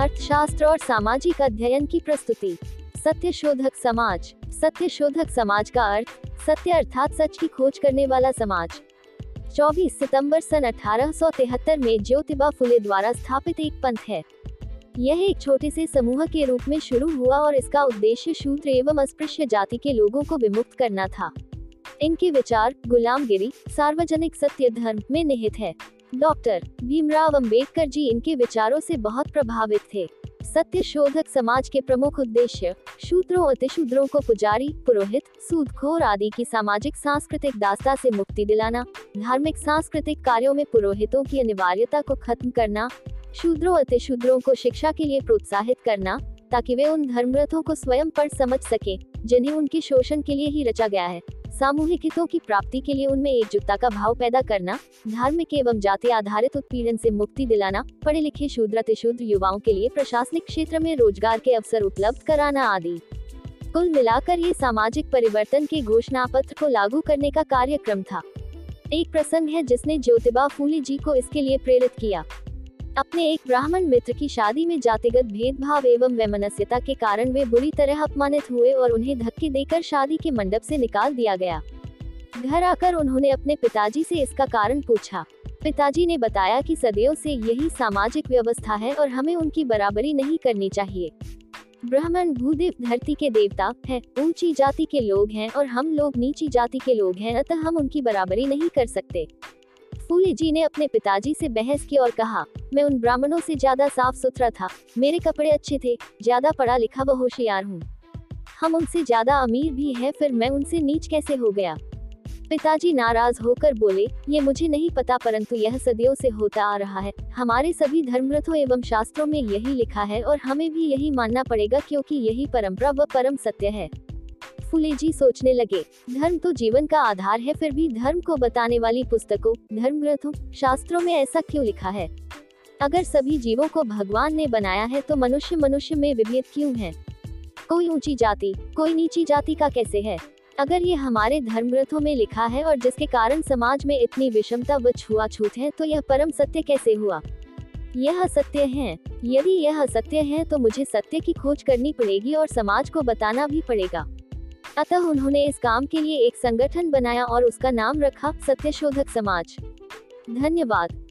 अर्थशास्त्र और सामाजिक अध्ययन की प्रस्तुति। सत्य शोधक समाज। सत्य शोधक समाज का अर्थ, सत्य अर्थात सच की खोज करने वाला समाज। 24 सितंबर सन 1873 में ज्योतिबा फुले द्वारा स्थापित एक पंथ है। यह एक छोटे से समूह के रूप में शुरू हुआ और इसका उद्देश्य शूद्र एवं अस्पृश्य जाति के लोगों को विमुक्त करना था। इनके विचार गुलामगिरी, सार्वजनिक सत्य धर्म में निहित है। डॉक्टर भीमराव अंबेडकर जी इनके विचारों से बहुत प्रभावित थे। सत्य शोधक समाज के प्रमुख उद्देश्य, शूद्रों अतिशूद्रों को पुजारी, पुरोहित, सूदखोर आदि की सामाजिक, सांस्कृतिक दास्ता से मुक्ति दिलाना, धार्मिक, सांस्कृतिक कार्यों में पुरोहितों की अनिवार्यता को खत्म करना, शूद्रों अतिशूद्रों को शिक्षा के लिए प्रोत्साहित करना, ताकि वे उन धर्मरथों को स्वयं पढ़ समझ सके, जिन्हें उनके शोषण के लिए ही रचा गया है। सामूहिक हितों की प्राप्ति के लिए उनमें एकजुटता का भाव पैदा करना, धार्मिक एवं जाति आधारित उत्पीड़न से मुक्ति दिलाना पढ़े लिखे शूद्र शूद्र युवाओं के लिए प्रशासनिक क्षेत्र में रोज़गार के अवसर उपलब्ध कराना आदि। कुल मिलाकर ये सामाजिक परिवर्तन के घोषणा पत्र को लागू करने का कार्यक्रम था। एक प्रसंग है जिसने ज्योतिबा फूले जी को इसके लिए प्रेरित किया। अपने एक ब्राह्मण मित्र की शादी में जातिगत भेदभाव एवं वैमनस्यता के कारण वे बुरी तरह अपमानित हुए और उन्हें धक्के देकर शादी के मंडप से निकाल दिया गया। घर आकर उन्होंने अपने पिताजी से इसका कारण पूछा। पिताजी ने बताया कि सदियों से यही सामाजिक व्यवस्था है और हमें उनकी बराबरी नहीं करनी चाहिए। ब्राह्मण भूदेव धरती के देवता है, ऊँची जाति के लोग हैं और हम लोग नीची जाति के लोग हैं, अतः हम उनकी बराबरी नहीं कर सकते। फूले जी ने अपने पिताजी से बहस की और कहा, मैं उन ब्राह्मणों से ज़्यादा साफ़ सुथरा था। मेरे कपड़े अच्छे थे, ज़्यादा पढ़ा लिखा व होशियार हूँ। हम उनसे ज़्यादा अमीर भी है, फिर मैं उनसे नीच कैसे हो गया? पिताजी नाराज़ होकर बोले, ये मुझे नहीं पता, परंतु यह सदियों से होता आ रहा है। हमारे सभी धर्मग्रंथों एवं शास्त्रों में यही लिखा है और हमें भी यही मानना पड़ेगा क्योंकि यही परंपरा व परम सत्य है। फुले जी सोचने लगे, धर्म तो जीवन का आधार है, फिर भी धर्म को बताने वाली पुस्तकों धर्म ग्रंथों शास्त्रों में ऐसा क्यों लिखा है? अगर सभी जीवों को भगवान ने बनाया है तो मनुष्य मनुष्य में विभेद क्यों है? कोई ऊँची जाति, कोई नीची जाति का कैसे है? अगर ये हमारे धर्म ग्रंथों में लिखा है और जिसके कारण समाज में इतनी विषमता व छुआछूत है तो यह परम सत्य कैसे हुआ? यह सत्य है। यदि यह सत्य है तो मुझे सत्य की खोज करनी पड़ेगी और समाज को बताना भी पड़ेगा। अतः उन्होंने इस काम के लिए एक संगठन बनाया और उसका नाम रखा सत्यशोधक समाज। धन्यवाद।